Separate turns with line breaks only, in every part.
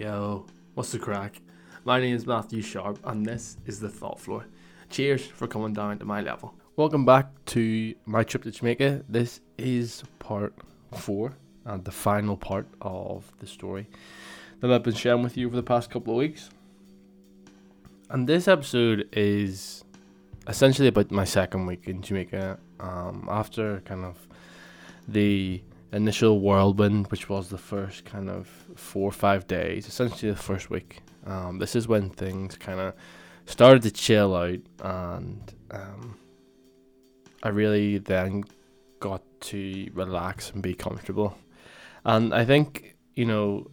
Yo, what's the crack? My name is Matthew Sharp, and this is the Thought Floor. Cheers for coming down to my level. Welcome back to my trip to Jamaica. This is part four and the final part of the story that I've been sharing with you over the past couple of weeks. And this episode is essentially about my second week in Jamaica. Um, after kind of the initial whirlwind, which was the first kind of four or five days, essentially the first week. Um, this is when things kind of started to chill out, and um, I really then got to relax and be comfortable. And I think, you know,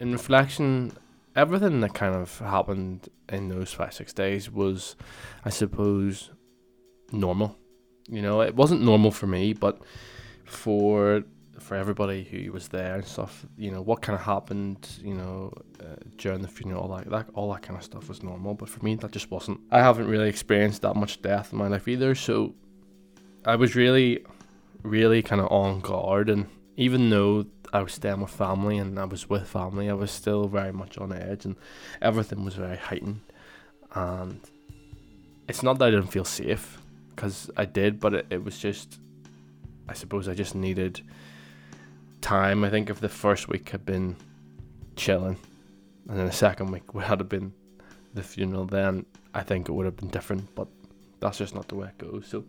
in reflection, everything that kind of happened in those five, six days was, I suppose, normal. You know, it wasn't normal for me, but for for everybody who was there and stuff, you know, what kind of happened, you know, uh, during the funeral, all that, that, all that kind of stuff was normal. But for me, that just wasn't. I haven't really experienced that much death in my life either, so I was really, really kind of on guard. And even though I was staying with family and I was with family, I was still very much on edge, and everything was very heightened. And it's not that I didn't feel safe, because I did, but it, it was just I suppose I just needed time. I think if the first week had been chilling, and then the second week would have been the funeral, then I think it would have been different. But that's just not the way it goes. So,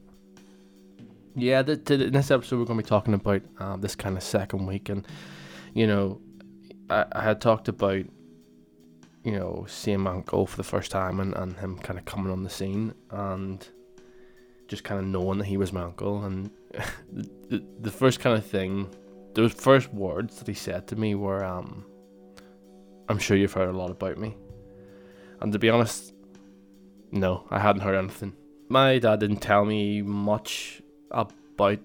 yeah, the, the, in this episode we're going to be talking about um, this kind of second week, and you know, I, I had talked about you know seeing my uncle for the first time and, and him kind of coming on the scene and just kind of knowing that he was my uncle and the, the first kind of thing, those first words that he said to me were, um, I'm sure you've heard a lot about me. And to be honest, no, I hadn't heard anything. My dad didn't tell me much about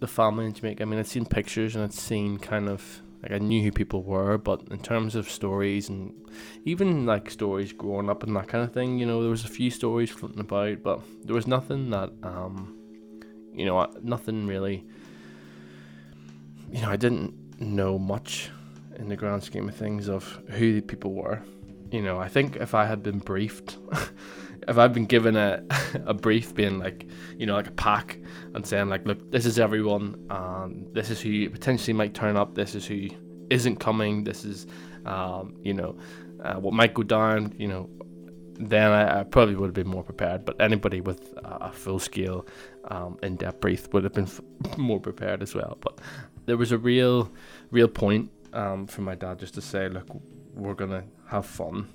the family in Jamaica. I mean, I'd seen pictures and I'd seen kind of like I knew who people were, but in terms of stories and even like stories growing up and that kind of thing, you know, there was a few stories floating about, but there was nothing that um you know, nothing really. You know, I didn't know much in the grand scheme of things of who the people were. You know, I think if I had been briefed, if I'd been given a a brief, being like, you know, like a pack, and saying like, look, this is everyone, um, this is who potentially might turn up, this is who isn't coming, this is, um, you know, uh, what might go down, you know, then I, I, probably would have been more prepared. But anybody with a full scale, um, in depth brief would have been f- more prepared as well. But there was a real, real point um, for my dad just to say, look, we're gonna have fun,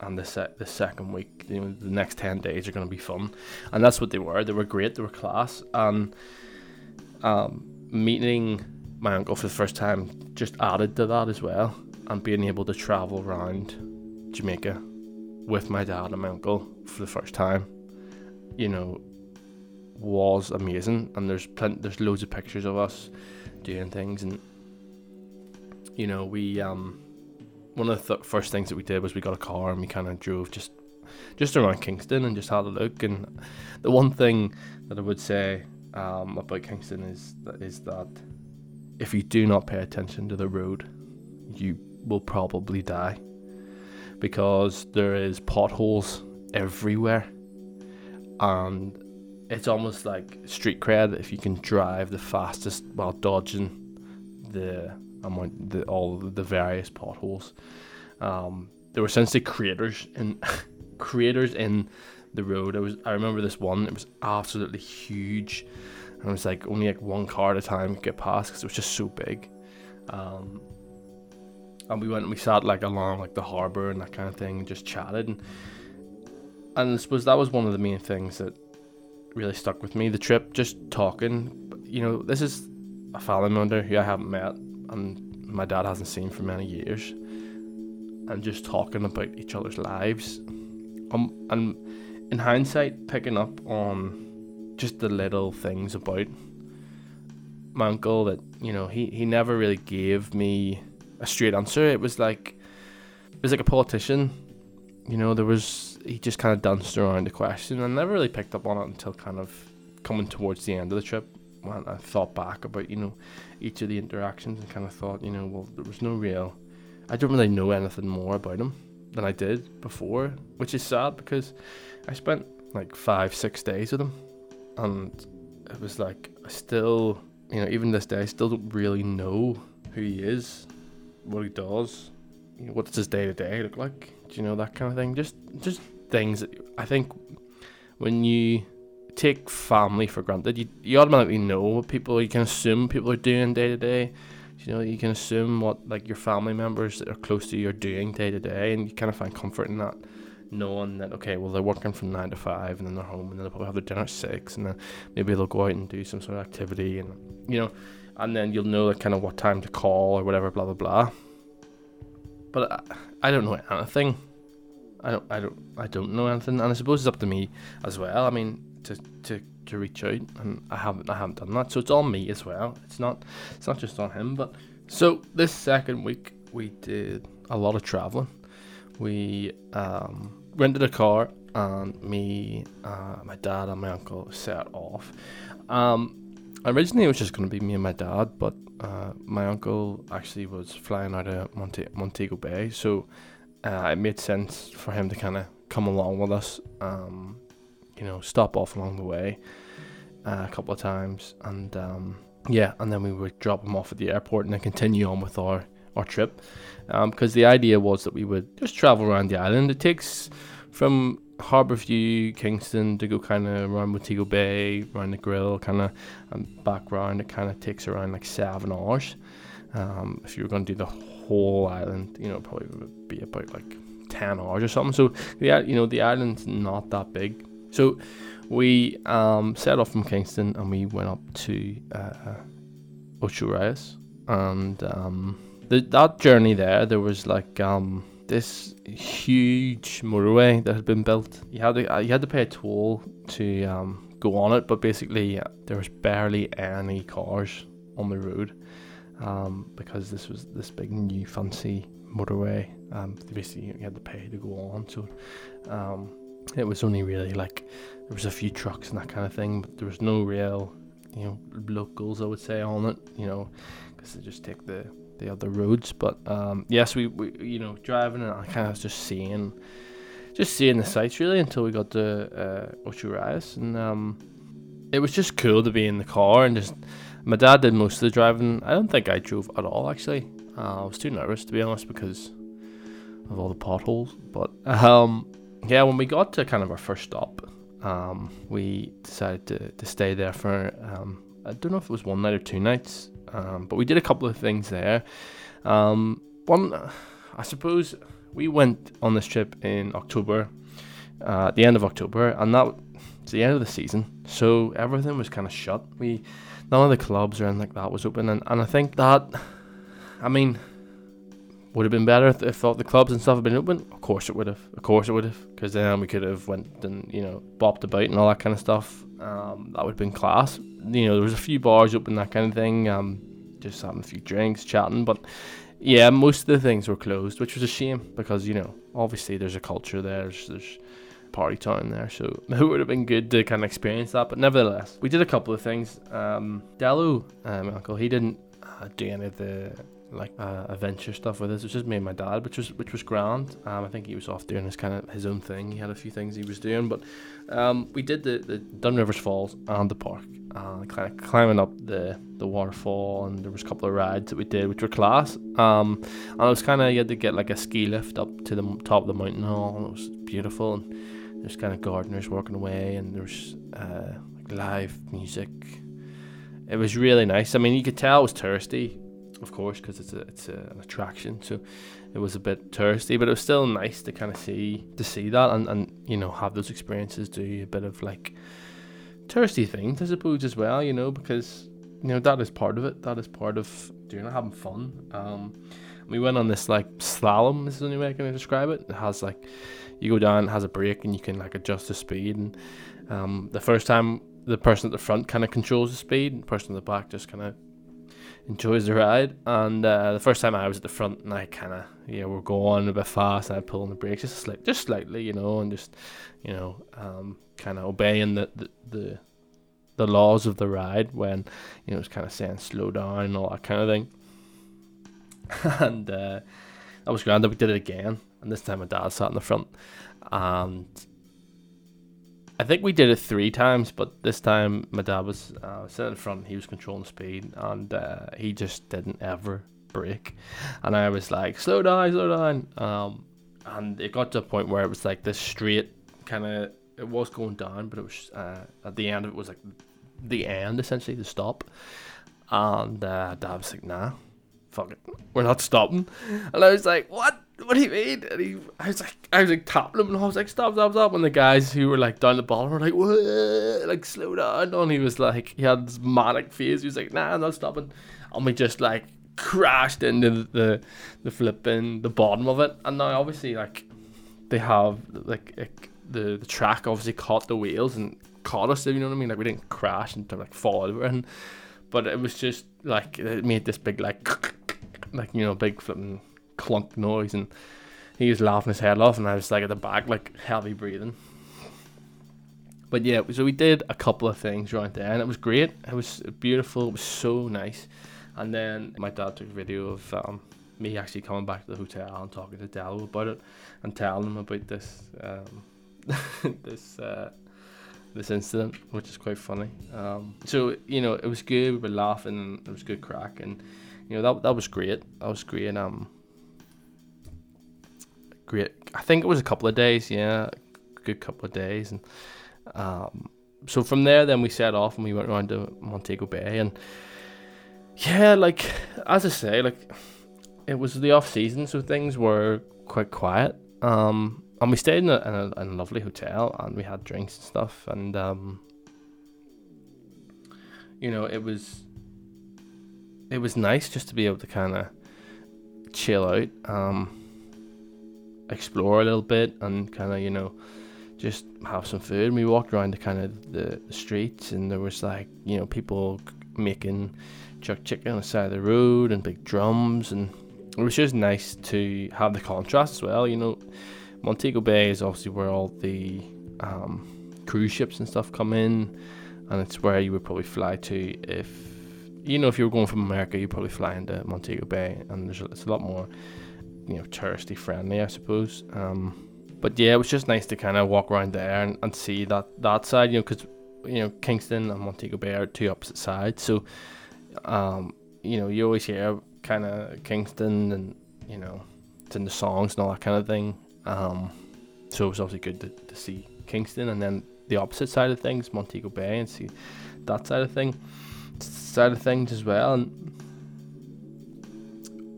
and the set the second week, you know, the next ten days are gonna be fun, and that's what they were. They were great. They were class, and um, meeting my uncle for the first time just added to that as well, and being able to travel around Jamaica with my dad and my uncle for the first time, you know, was amazing. And there's plenty, there's loads of pictures of us doing things, and you know, we um, one of the th- first things that we did was we got a car and we kind of drove just just around Kingston and just had a look. And the one thing that I would say um, about Kingston is that is that if you do not pay attention to the road, you will probably die because there is potholes everywhere and it's almost like street cred if you can drive the fastest while dodging the amount the all the various potholes. Um, there were essentially craters in craters in the road. I was I remember this one it was absolutely huge. And it was like only like one car at a time could get past because it was just so big. Um, and we went and we sat like along like the harbour and that kind of thing and just chatted. And, and I suppose that was one of the main things that really stuck with me the trip just talking you know this is a family member who I haven't met and my dad hasn't seen for many years and just talking about each other's lives um, and in hindsight picking up on just the little things about my uncle that you know he, he never really gave me a straight answer. It was like it was like a politician. You know, there was he just kind of danced around the question and never really picked up on it until kind of coming towards the end of the trip when I thought back about you know each of the interactions and kind of thought you know well there was no real I don't really know anything more about him than I did before, which is sad because I spent like five, six days with him, and it was like I still, you know, even this day, I still don't really know who he is, what he does, you know, what does his day to day look like. Do you know that kind of thing? Just, just things. That I think when you take family for granted, you, you automatically know what people you can assume people are doing day to day. You know, you can assume what like your family members that are close to you are doing day to day, and you kind of find comfort in that, knowing that okay, well they're working from nine to five, and then they're home, and then they'll probably have their dinner at six, and then maybe they'll go out and do some sort of activity, and you know, and then you'll know like kind of what time to call or whatever, blah blah blah. But I, I don't know anything. I don't, I don't, I don't know anything, and I suppose it's up to me as well. I mean, to to to reach out, and I haven't I haven't done that. So it's on me as well. It's not it's not just on him. But so this second week we did a lot of traveling. We um, rented a car, and me, uh, my dad, and my uncle set off. Um, originally it was just going to be me and my dad, but uh, my uncle actually was flying out of Monte- Montego Bay, so uh, it made sense for him to kind of come along with us. Um, you know, stop off along the way uh, a couple of times, and um, yeah, and then we would drop him off at the airport and then continue on with our our trip. Because um, the idea was that we would just travel around the island. It takes from Harbourview, Kingston to go kind of around Montego Bay, around Negril, kind of, and back round. It kind of takes around like seven hours. Um, if you were going to do the whole island, you know, probably would be about like ten hours or something. So yeah, you know, the island's not that big. So we um, set off from Kingston and we went up to uh, Ocho Rios. And um, the, that journey there, there was like um, this huge motorway that had been built. You had to, uh, you had to pay a toll to um, go on it, but basically uh, there was barely any cars on the road um, because this was this big new fancy motorway. Um, basically, you had to pay to go on. So um, it was only really like there was a few trucks and that kind of thing, but there was no real, you know, locals I would say on it, you know, because they just take the the other roads. But um, yes, we, we you know driving and I kind of just seeing, just seeing the sights really until we got to uh, Ocho Rios, and um, it was just cool to be in the car and just. My dad did most of the driving. I don't think I drove at all actually. Uh, I was too nervous to be honest because of all the potholes. But um, yeah, when we got to kind of our first stop, um, we decided to, to stay there for um, I don't know if it was one night or two nights, um, but we did a couple of things there. Um, one, I suppose, we went on this trip in October, uh, at the end of October, and that was the end of the season, so everything was kind of shut. We none of the clubs or anything like that was open, and, and I think that, I mean would have been better if, if all the clubs and stuff had been open. Of course it would have. Of course it would have. Because then we could have went and you know bopped about and all that kind of stuff. Um, that would have been class. You know, there was a few bars open, that kind of thing. Um, just having a few drinks, chatting. But yeah, most of the things were closed, which was a shame because you know obviously there's a culture there. There's, there's party town there, so it would have been good to kind of experience that. But nevertheless, we did a couple of things. Um, Dello, uh, uncle, he didn't uh, do any of the like uh, adventure stuff with us. It was just me and my dad, which was which was grand. Um, I think he was off doing his kind of his own thing. He had a few things he was doing, but um, we did the, the Dunn's River Rivers Falls and the park, uh, kind of climbing up the the waterfall, and there was a couple of rides that we did, which were class. Um, and it was kind of you had to get like a ski lift up to the top of the mountain hall, and it was beautiful. And there's kind of gardeners working away, and there's uh, like live music. It was really nice. I mean, you could tell it was touristy of course, because it's a it's a, an attraction. So it was a bit touristy, but it was still nice to kind of see to see that and, and you know have those experiences, do a bit of like touristy things, I suppose as well. You know, because you know that is part of it. That is part of doing it, having fun. Um, we went on this like slalom. This is the only way I can describe it. It has like you go down, it has a brake, and you can like adjust the speed. And um, the first time, the person at the front kind of controls the speed, the person at the back just kind of enjoys the ride. And uh, the first time I was at the front, and I kind of yeah, we're going a bit fast, and I pull on the brakes just slight, just slightly, you know, and just you know, um, kind of obeying the, the the the laws of the ride when you know it's kind of saying slow down and all that kind of thing. and uh, that was grand. We did it again, and this time my dad sat in the front, and I think we did it three times, but this time my dad was uh, sitting in front. He was controlling speed, and uh, he just didn't ever brake. And I was like, "Slow down, slow down." Um, and it got to a point where it was like this straight kind of. It was going down, but it was uh, at the end of it was like the end essentially, the stop. And uh, Dad was like, "Nah, fuck it, we're not stopping." And I was like, "What?" what do you mean? And he, I was like, I was like tapping him, and I was like, stop, stop, stop. And the guys who were like down the bottom were like, Whoa, like slow down. And he was like, he had this manic face. He was like, nah, I'm not stopping. And we just like crashed into the the, the flipping the bottom of it. And now obviously like they have like, like the the track obviously caught the wheels and caught us. You know what I mean? Like we didn't crash and like fall over and. But it was just like it made this big like like you know big flipping clunk noise, and he was laughing his head off, and I was like at the back, like heavy breathing. But yeah, so we did a couple of things right there, and it was great. It was beautiful. It was so nice. And then my dad took a video of um, me actually coming back to the hotel and talking to Dello about it, and telling him about this um, this uh, this incident, which is quite funny. Um, so you know, it was good. We were laughing. And it was good crack, and you know that that was great. That was great. Um, great. I think it was a couple of days. Yeah, good couple of days, and um, so from there, then we set off and we went around to Montego Bay, and yeah, like as I say, like it was the off season, so things were quite quiet. Um, and we stayed in a, in a, in a lovely hotel, and we had drinks and stuff, and um, you know, it was it was nice just to be able to kind of chill out. Um, explore a little bit and kind of you know just have some food. And we walked around the kind of the, the streets, and there was like you know people making jerk chicken on the side of the road and big drums, and it was just nice to have the contrast as well. You know, Montego Bay is obviously where all the um, cruise ships and stuff come in, and it's where you would probably fly to if you know if you were going from America, you'd probably fly into Montego Bay, and there's it's a lot more you know touristy friendly, I suppose. Um, but yeah, it was just nice to kind of walk around there and, and see that that side, you know, because you know Kingston and Montego Bay are two opposite sides. So, um, you know, you always hear kind of Kingston and you know it's in the songs and all that kind of thing. Um, so it was obviously good to, to see Kingston and then the opposite side of things, Montego Bay, and see that side of thing, side of things as well. And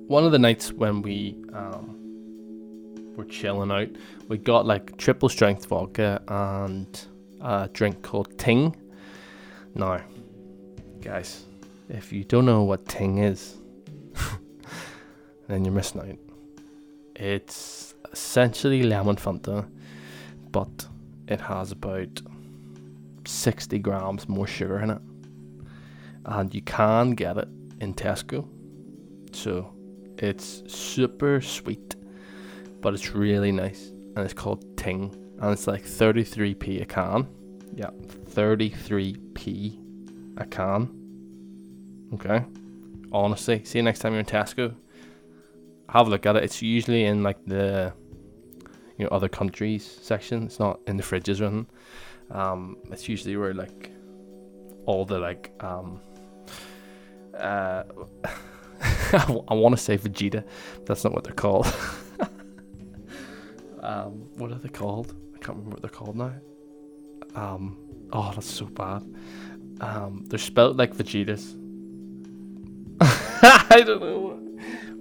one of the nights when we um, were chilling out, we got like triple strength vodka and a drink called Ting. Now, guys, if you don't know what Ting is, then you're missing out. It's essentially lemon Fanta, but it has about 60 grams more sugar in it. And you can get it in Tesco. So it's super sweet, but it's really nice, and it's called Ting, and it's like 33p a can. Yeah, 33p a can. Okay. Honestly, see you next time you're in Tesco. Have a look at it. It's usually in like the you know other countries section. It's not in the fridges or anything. Um, it's usually where like all the like um uh I want to say Vegeta. That's not what they're called. um, what are they called? I can't remember what they're called now. Um, oh, that's so bad. Um, they're spelled like Vegetas. I don't know.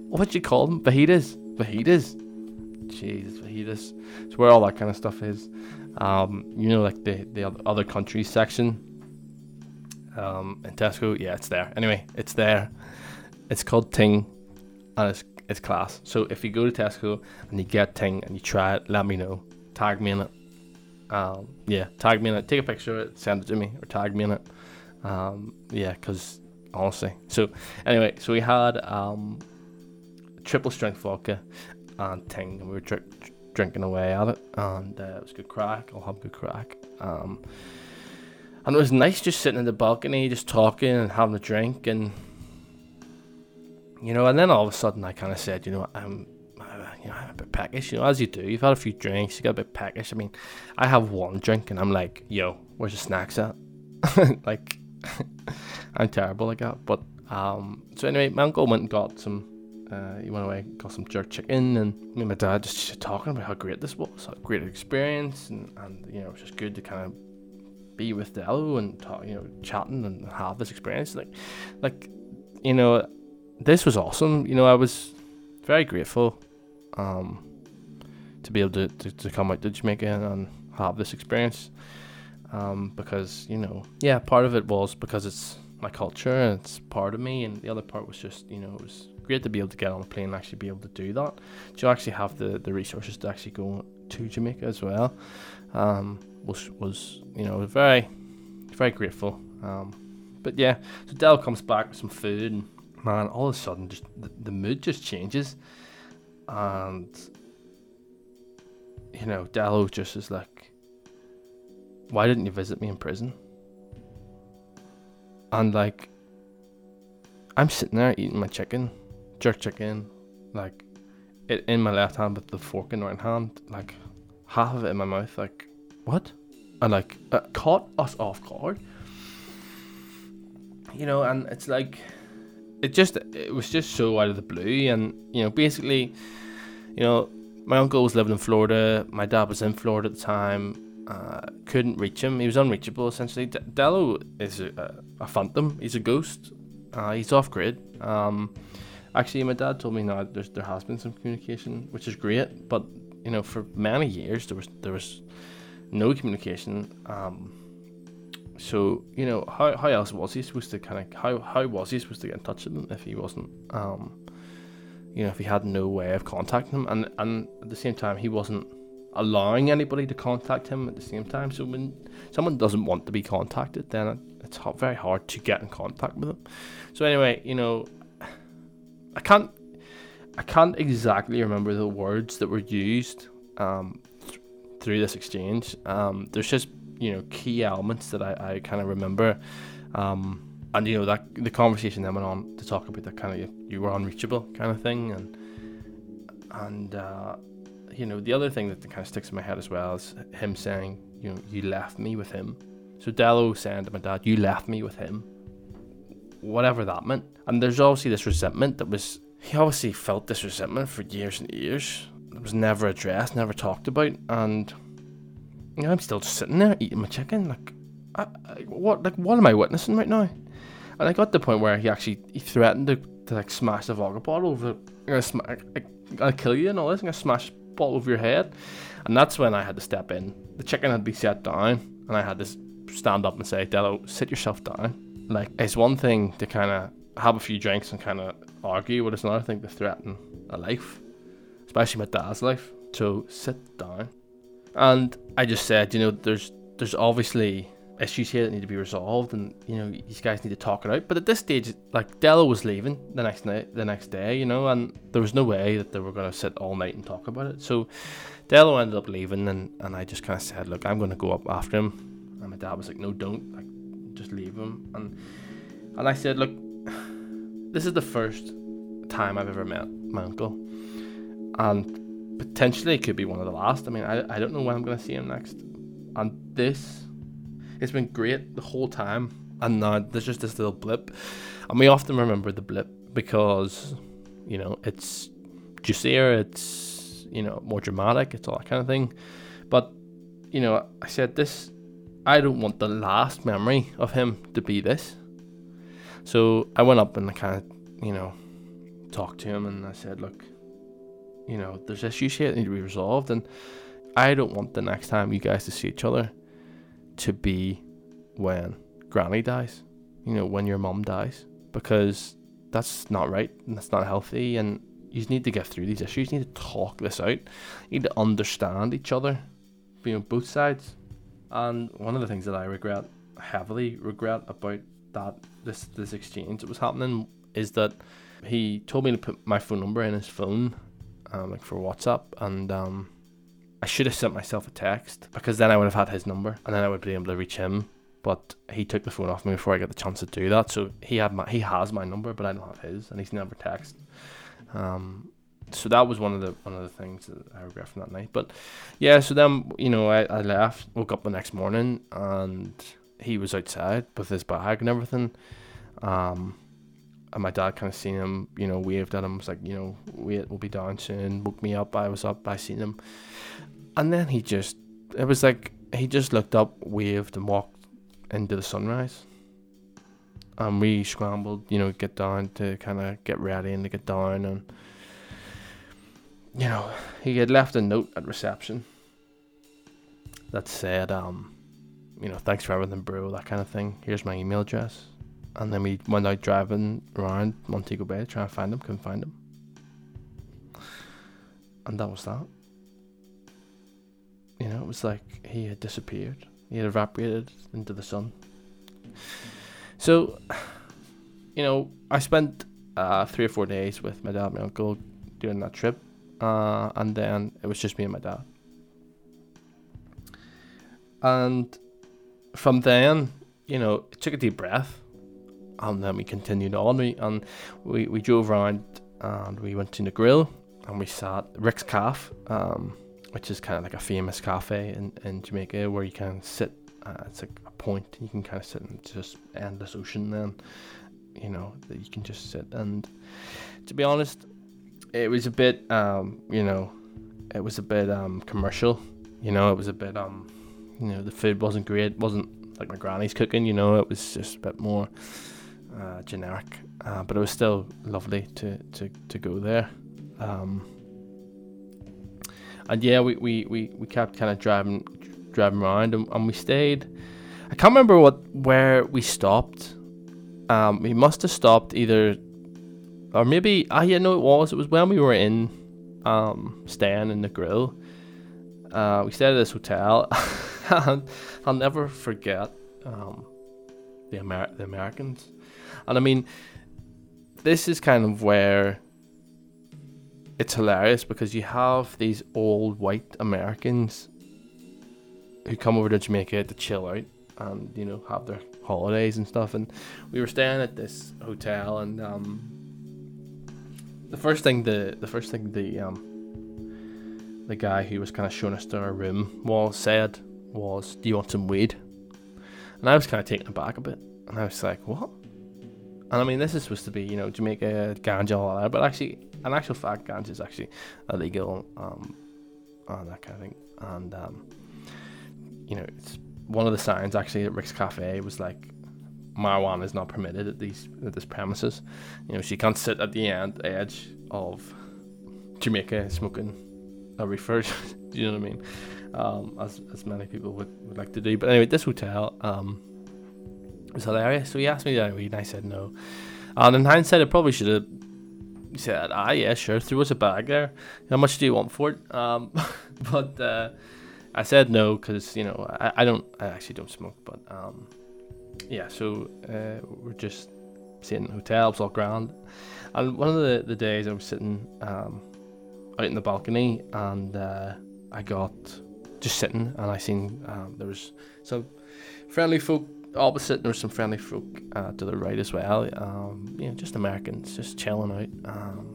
What you call them? Fajitas. Fajitas. Jesus, fajitas. It's where all that kind of stuff is. Um, you know, like the the other countries section. Um, in Tesco, yeah, it's there. Anyway, it's there. It's called Ting, and it's it's class. So if you go to Tesco and you get Ting and you try it, let me know. Tag me in it. Um, yeah, tag me in it. Take a picture of it, send it to me, or tag me in it. Um, yeah, because honestly. So anyway, so we had um, triple strength vodka and Ting, and we were dr- drinking away at it, and uh, it was good crack. I'll have good crack. Um, and it was nice just sitting in the balcony, just talking and having a drink and you know, and then all of a sudden I kind of said, you know, I'm, you know, I'm a bit peckish, you know, as you do. You've had a few drinks, you got a bit peckish. I mean, I have one drink and I'm like, yo, where's the snacks at? like, I'm terrible like that. But, um, so anyway, my uncle went and got some, uh, he went away, got some jerk chicken, and me and my dad just talking about how great this was, a great experience, and, and you know, it was just good to kind of be with Dello and talk, you know, chatting and have this experience. Like, like, you know, this was awesome. You know, I was very grateful um, to be able to, to, to come out to Jamaica and have this experience. Um, because, you know, yeah, part of it was because it's my culture and it's part of me, and the other part was just, you know, it was great to be able to get on a plane and actually be able to do that. To actually have the, the resources to actually go to Jamaica as well um, was, was, you know, very, very grateful. Um, but yeah, so Dell comes back with some food and man, all of a sudden, just the, the mood just changes, and you know, Dello just is like, "Why didn't you visit me in prison?" And like, I'm sitting there eating my chicken, jerk chicken, like, it in my left hand with the fork in right hand, like, half of it in my mouth, like, what? And like, it caught us off guard. You know, and it's like it just it was just so out of the blue. And you know basically you know my uncle was living in Florida. My dad was in Florida at the time. Uh, couldn't reach him. He was unreachable essentially. D- Dello is a, a, phantom. He's a ghost. Uh, he's off grid. Um, actually my dad told me now there's, there has been some communication which is great but you know for many years there was there was no communication um, so you know how, how else was he supposed to kind of how how was he supposed to get in touch with him if he wasn't um you know if he had no way of contacting him? And and at the same time he wasn't allowing anybody to contact him at the same time. So when someone doesn't want to be contacted then it's very hard to get in contact with them so anyway you know i can't i can't exactly remember the words that were used um, th- through this exchange um, there's just you know key elements that I, I kind of remember. Um, and you know that the conversation then went on to talk about that kind of you, were unreachable kind of thing, and and uh, you know the other thing that kind of sticks in my head as well is him saying, you know, you left me with him. So Dello saying to my dad, "You left me with him," whatever that meant. And there's obviously this resentment that was he obviously felt this resentment for years and years. It was never addressed, never talked about, and you know, I'm still just sitting there eating my chicken. Like, I, I, what? Like, what am I witnessing right now? And I got to the point where he actually he threatened to, to like smash the vodka bottle over. I'm sm- kill you and all this. I'm gonna smash bottle over your head. And that's when I had to step in. The chicken had to be set down, and I had to stand up and say, "Dello, sit yourself down." Like, it's one thing to kind of have a few drinks and kind of argue, but it's another thing to threaten a life, especially my dad's life. So sit down. And I just said, you know, there's there's obviously issues here that need to be resolved, and you know, these guys need to talk it out. But at this stage, like Dello was leaving the next night, the next day, you know, and there was no way that they were going to sit all night and talk about it. So Dello ended up leaving, and and I just kind of said, look, I'm going to go up after him. And my dad was like, no, don't, just leave him. And and I said, look, this is the first time I've ever met my uncle, and potentially it could be one of the last. I mean, I, I don't know when I'm to see him next. And this, it's been great the whole time. And now there's just this little blip. And we often remember the blip because, you know, it's juicier, it's, you know, more dramatic, it's all that kind of thing. But, you know, I said this, I don't want the last memory of him to be this. So I went up and I kind of, you know, talked to him and I said, look, you know, there's issues here that need to be resolved, and I don't want the next time you guys to see each other to be when Granny dies, you know, when your mum dies, because that's not right and that's not healthy, and you need to get through these issues. You need to talk this out. You need to understand each other, you know, both sides. And one of the things that I regret, heavily regret about that this this exchange that was happening is that he told me to put my phone number in his phone um, like for WhatsApp, and um, I should have sent myself a text because then I would have had his number, and then I would be able to reach him. But he took the phone off me before I got the chance to do that. So he had my he has my number, but I don't have his, and he's never texted. Um, so that was one of the one of the things that I regret from that night. But yeah, so then you know I, I left, woke up the next morning, and he was outside with his bag and everything. Um, and my dad kind of seen him, you know, waved at him, was like, you know, wait, we'll be down soon. Woke me up. I was up. I seen him, and then he just, it was like he just looked up, waved, and walked into the sunrise. And we scrambled, you know, get down to kind of get ready and to get down and you know, he had left a note at reception that said, um, you know, thanks for everything, bro, that kind of thing. Here's my email address. And then we went out driving around Montego Bay trying to find him, couldn't find him. And that was that. You know, it was like he had disappeared. He had evaporated into the sun. So, you know, I spent uh, three or four days with my dad and my uncle during that trip uh, and then it was just me and my dad. And from then, you know, took a deep breath, and then we continued on. We and we, we drove around and we went to Negril and we sat Rick's Cafe, um, which is kind of like a famous cafe in, in Jamaica where you can sit. Uh, it's like a point you can kind of sit in just endless ocean. Then, you know, that you can just sit and. To be honest, it was a bit, um, you know, it was a bit um, commercial. You know, it was a bit, um, you know, the food wasn't great. It wasn't like my granny's cooking. You know, it was just a bit more uh, generic. Uh, but it was still lovely to to, to go there. Um, and yeah, we, we, we, we kept kind of driving driving around, and, and we stayed. I can't remember what where we stopped. Um, we must have stopped either or maybe I yeah no it was. It was when we were in um staying in Negril. Uh, we stayed at this hotel, and I'll never forget um the Amer- the Americans, and I mean this is kind of where it's hilarious because you have these old white Americans who come over to Jamaica to chill out and you know have their holidays and stuff. And we were staying at this hotel and um the first thing the the first thing the um the guy who was kind of showing us to our room was said was, "Do you want some weed?" And I was kind of taken aback a bit, and I was like, "What?" And I mean, this is supposed to be, you know, Jamaica ganja all that, but actually, in actual fact, ganja is actually illegal, um, and that kind of thing. And um, you know, it's one of the signs actually at Rick's Cafe was like marijuana is not permitted at these at this premises. You know, she can't sit at the end edge of Jamaica smoking a reefer. do you know what I mean? Um, as as many people would, would like to do. But anyway, this hotel um, was hilarious. So he asked me that and I said no. And in hindsight, I probably should have said, "Ah, yeah, sure." Threw us a bag there. How much do you want for it? Um, but uh, I said no because you know I, I don't I actually don't smoke, but um, yeah, so uh, we're just sitting in the hotel, it's all grand. And one of the, the days I was sitting um, out in the balcony and uh, I got just sitting and I seen um, there was some friendly folk opposite and there was some friendly folk uh, to the right as well. Um, you know, just Americans just chilling out. Um,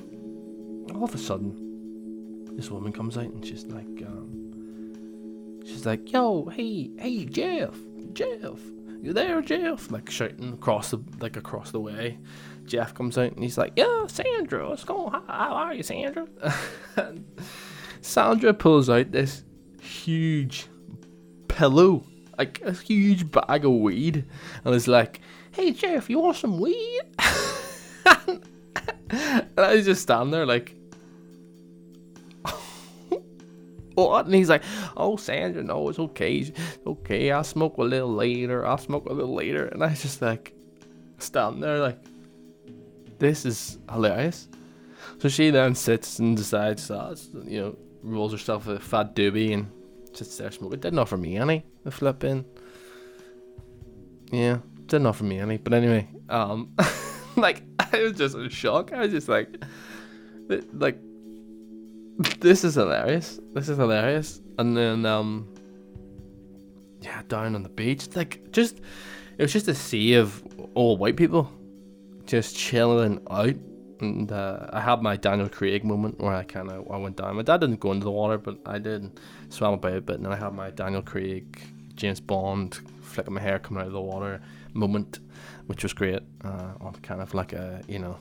all of a sudden, this woman comes out and she's like, um, she's like, "Yo, hey, hey, Jeff, Jeff." You there, Jeff? Like shouting across the like across the way. Jeff comes out and he's like, Yeah, Sandra, what's going on? How are you, Sandra? Sandra pulls out this huge pillow, like a huge bag of weed, and is like, Hey Jeff, you want some weed? and I just stand there like what? And he's like, oh, Sandra, no, it's okay. Okay, I'll smoke a little later. I'll smoke a little later. And I just like, stand there like, this is hilarious. So she then sits and decides, uh, you know, rolls herself a fat doobie and sits there smoking. Didn't offer me any. The flip in. Yeah, didn't offer me any. But anyway, um, like I was just in shock. I was just like, like this is hilarious. This is hilarious. And then um yeah, down on the beach, like just it was just a sea of all white people just chilling out. and uh, I had my Daniel Craig moment where I kind of I went down. My dad didn't go into the water, but I did swam about a bit, and then I had my Daniel Craig, James Bond, flicking my hair coming out of the water moment, which was great. Uh, on kind of like a you know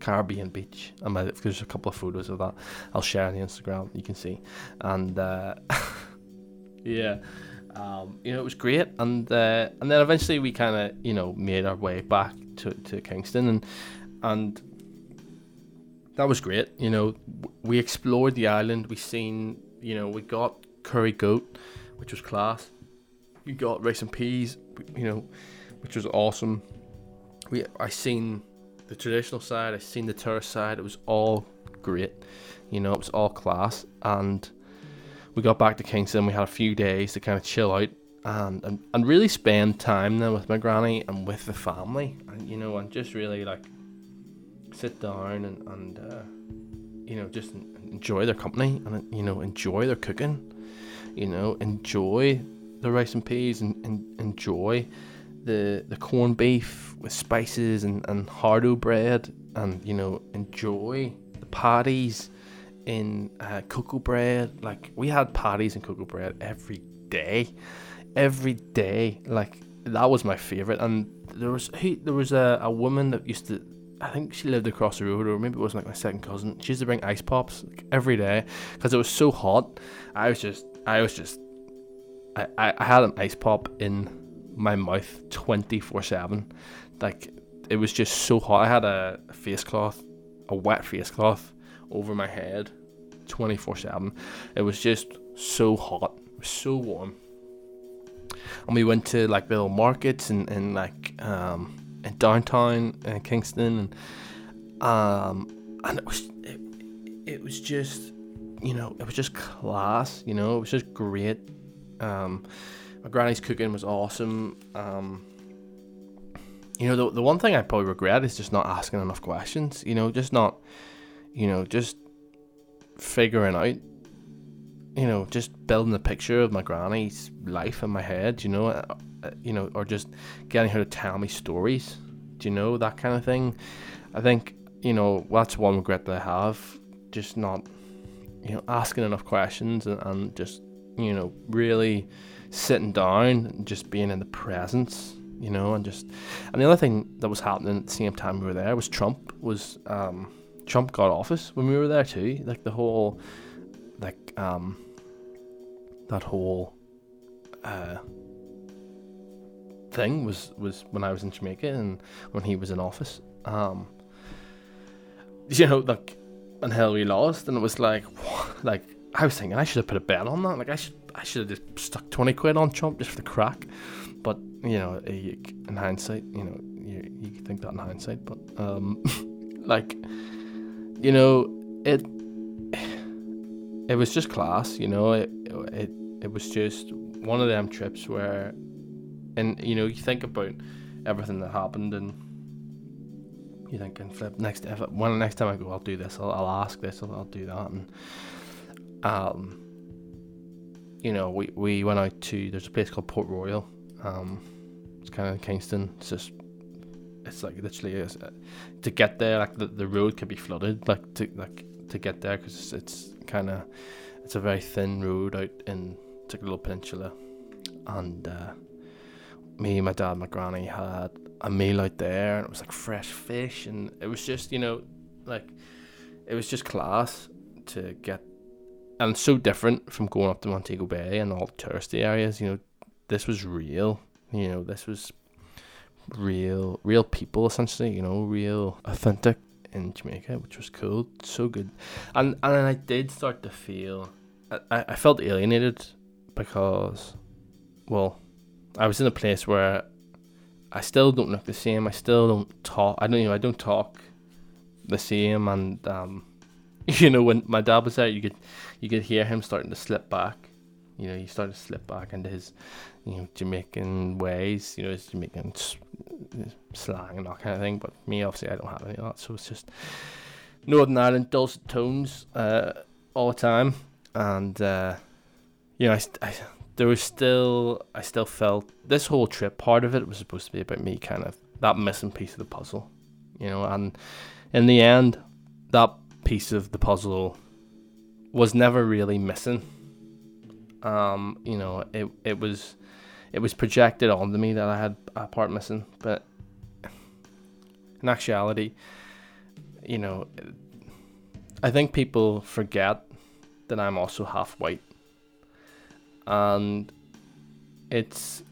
Caribbean beach. And my, there's a couple of photos of that. I'll share on the Instagram. You can see, and uh, yeah. Um, you know, it was great, and uh, and then eventually we kind of you know made our way back to, to Kingston, and and that was great. You know, we explored the island. We seen, you know, we got curry goat, which was class. We got rice and peas, you know, which was awesome. We I seen the traditional side. I seen the tourist side. It was all great. You know, it was all class. And we got back to Kingston. We had a few days to kind of chill out and, and, and really spend time then with my granny and with the family. And, you know, and just really like sit down and, and uh, you know, just enjoy their company and, you know, enjoy their cooking. You know, enjoy the rice and peas and, and enjoy the the corned beef with spices and, and hardo bread and you know enjoy the patties in uh, cocoa bread like we had patties and cocoa bread every day every day like that was my favorite and there was he, there was a, a woman that used to I think she lived across the road, or maybe it was like my second cousin. She used to bring ice pops like, every day because it was so hot. I was just, I was just, I, I, I had an ice pop in my mouth 24 7. Like, it was just so hot. I had a, face cloth, a wet face cloth over my head 24 7. It was just so hot. It was so warm. And we went to like little markets and, and like um, in downtown uh, Kingston and um and it was it, it was just you know it was just class you know it was just great um my granny's cooking was awesome. Um, you know, the, the one thing I probably regret is just not asking enough questions. You know, just not, you know, just figuring out, you know, just building a picture of my granny's life in my head. You know, uh, uh, you know, or just getting her to tell me stories. Do you know that kind of thing? I think you know that's one regret that I have. Just not, you know, asking enough questions and, and just you know really sitting down and just being in the presence, you know, and just and the other thing that was happening at the same time we were there was Trump was um, Trump got office when we were there too. Like the whole like um that whole uh thing was was when I was in Jamaica and when he was in office. Um you know, like and Hillary lost and it was like like I was thinking I should have put a bet on that. Like I should I should have just stuck 20 quid on Trump just for the crack. But, you know, in hindsight, you know, you, you think that in hindsight, but, um, like, you know, it, it was just class, you know, it, it, it was just one of them trips where, and, you know, you think about everything that happened and, you think and flip next if when next time I go I'll do this I'll, I'll ask this I'll, I'll do that and um you know, we, we went out to there's a place called Port Royal. Um, it's kind of in Kingston. It's just it's like literally uh, to get there. Like the, the road can be flooded. Like to like to get there because it's, it's kind of it's a very thin road out in it's like a little peninsula, and uh, me, my dad, my granny had a meal out there, and it was like fresh fish, and it was just you know like it was just class to get and so different from going up to Montego Bay and all the touristy areas. You know, this was real. You know, this was real, real people essentially. You know, real, authentic in Jamaica, which was cool. So good, and and I did start to feel, I, I felt alienated because, well, I was in a place where I still don't look the same. I still don't talk. I don't you know. I don't talk the same, and um, you know, when my dad was there, you could you could hear him starting to slip back. You know, he started to slip back into his, you know, Jamaican ways. You know, his Jamaican slang and that kind of thing. But me, obviously, I don't have any of that. So it's just Northern Ireland dulcet tones uh, all the time, and uh, you know, I, I there was still I still felt this whole trip. Part of it was supposed to be about me, kind of that missing piece of the puzzle. You know, and in the end, that piece of the puzzle was never really missing. Um, you know, it it was it was projected onto me that I had a part missing, but in actuality, you know, I think people forget that I'm also half white, and it's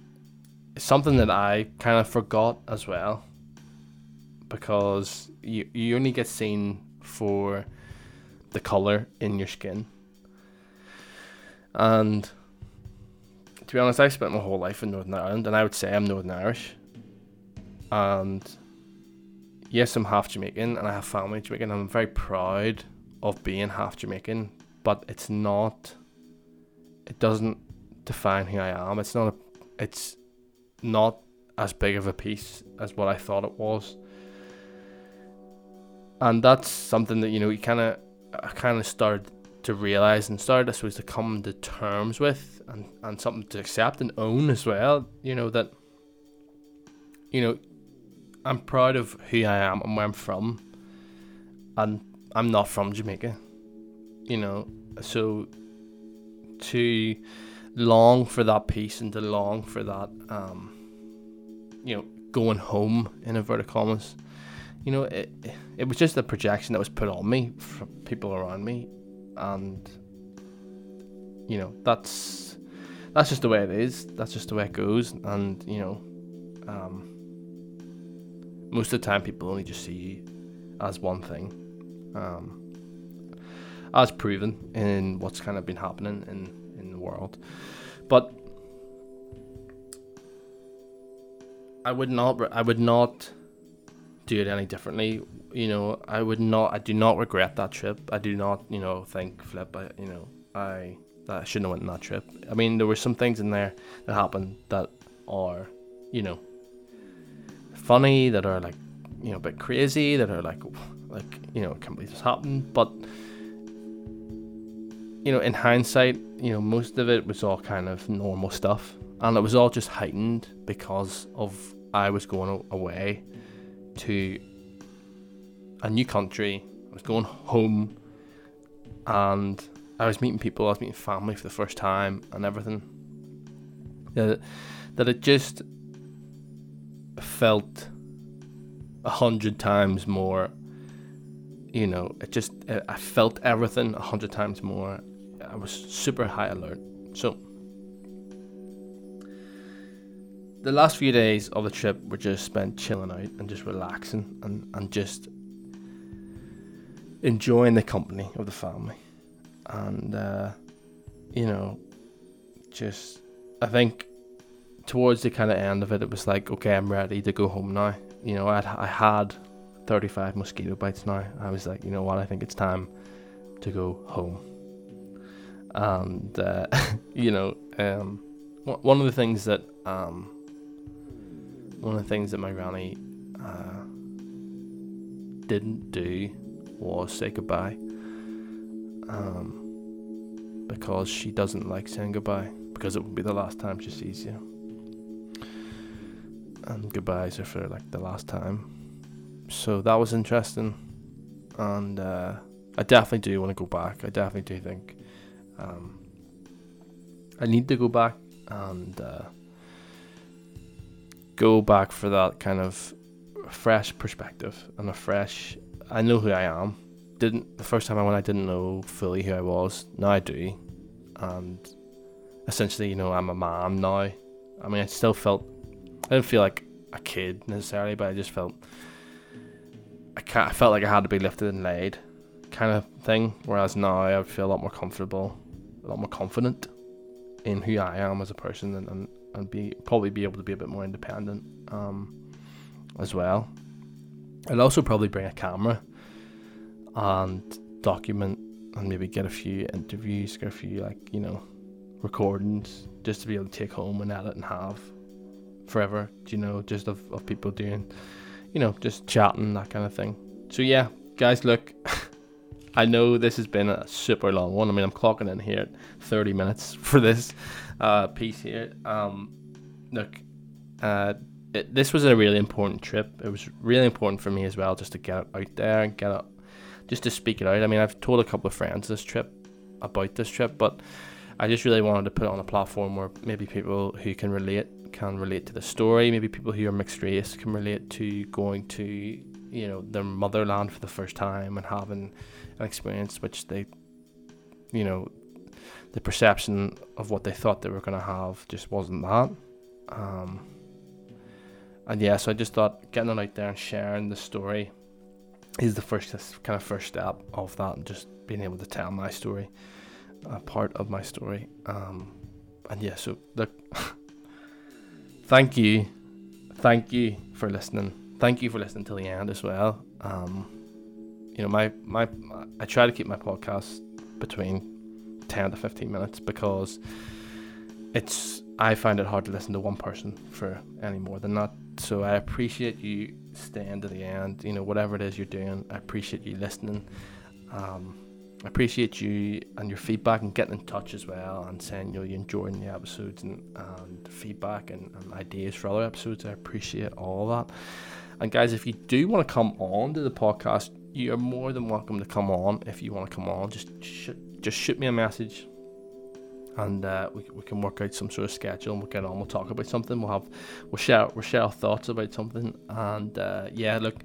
something that I kind of forgot as well, because you you only get seen for the color in your skin, and to be honest, I spent my whole life in Northern Ireland, and I would say I'm Northern Irish. And yes, I'm half Jamaican, and I have family Jamaican. I'm very proud of being half Jamaican, but it's not. It doesn't define who I am. It's not. A, it's not as big of a piece as what I thought it was. And that's something that you know you kind of, I kind of started to realize and started, I suppose, to come to terms with and, and something to accept and own as well. You know, that, you know, I'm proud of who I am and where I'm from. And I'm not from Jamaica, you know, so to long for that peace and to long for that, um, you know, going home in inverted commas, you know, it, it was just a projection that was put on me from people around me and you know that's that's just the way it is. That's just the way it goes, and you know, um, most of the time people only just see you as one thing, um, as proven in what's kind of been happening in in the world, but. I would not. I would not do it any differently you know, I would not, I do not regret that trip. I do not, you know, think flip. I, you know, I that I shouldn't have went on that trip. I mean, there were some things in there that happened that are, you know, funny, that are like, you know, a bit crazy, that are like, like, you know, can't believe this happened. But, you know, in hindsight, you know, most of it was all kind of normal stuff, and it was all just heightened because of I was going away to a new country. I was going home, and I was meeting people. I was meeting family for the first time, and everything. That that it just felt a hundred times more. You know, it just I felt everything a hundred times more. I was super high alert. So the last few days of the trip were just spent chilling out and just relaxing and, and just enjoying the company of the family, and uh, you know, just I think towards the kind of end of it, it was like, okay, I'm ready to go home now. You know, I'd, I had 35 mosquito bites now. I was like, you know what, I think it's time to go home. And, uh, you know, um, one of the things that, um, one of the things that my granny uh, didn't do was say goodbye. Um, because she doesn't like saying goodbye, because it will be the last time she sees you. And goodbyes are for like the last time. So that was interesting. And uh, I definitely do want to go back. I definitely do think um, I need to go back and uh, go back for that kind of fresh perspective and a fresh I know who I am. Didn't the first time I went, I didn't know fully who I was. Now I do, and essentially, you know, I'm a mom now. I mean, I still felt I didn't feel like a kid necessarily, but I just felt I can't, I felt like I had to be lifted and laid, kind of thing. Whereas now I feel a lot more comfortable, a lot more confident in who I am as a person, and and, and be probably be able to be a bit more independent um, as well. I'd also probably bring a camera and document and maybe get a few interviews, get a few like you know recordings just to be able to take home and edit and have forever. You know, just of, of people doing, you know, just chatting that kind of thing. So yeah, guys, look. I know this has been a super long one. I mean, I'm clocking in here at 30 minutes for this uh, piece here. Um, look, uh, it, this was a really important trip. It was really important for me as well, just to get it out there and get it, just to speak it out. I mean, I've told a couple of friends this trip about this trip, but I just really wanted to put it on a platform where maybe people who can relate can relate to the story. Maybe people who are mixed race can relate to going to you know their motherland for the first time and having experience which they, you know, the perception of what they thought they were going to have just wasn't that. Um, and yeah, so I just thought getting it out there and sharing the story is the first kind of first step of that, and just being able to tell my story, a part of my story. Um, and yeah, so look, thank you, thank you for listening. Thank you for listening till the end as well. Um, you know, my my I try to keep my podcast between ten to fifteen minutes because it's I find it hard to listen to one person for any more than that. So I appreciate you staying to the end. You know, whatever it is you're doing, I appreciate you listening. Um, I appreciate you and your feedback and getting in touch as well and saying you know you're enjoying the episodes and, and feedback and, and ideas for other episodes. I appreciate all that. And guys, if you do want to come on to the podcast, you're more than welcome to come on. If you want to come on, just sh- just shoot me a message and uh, we, we can work out some sort of schedule and we'll get on. We'll talk about something. We'll have we'll share we'll share our thoughts about something. And uh, yeah, look,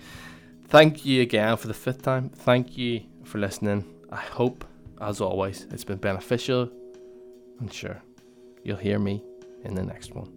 thank you again for the fifth time. Thank you for listening. I hope, as always, it's been beneficial. I'm sure, you'll hear me in the next one.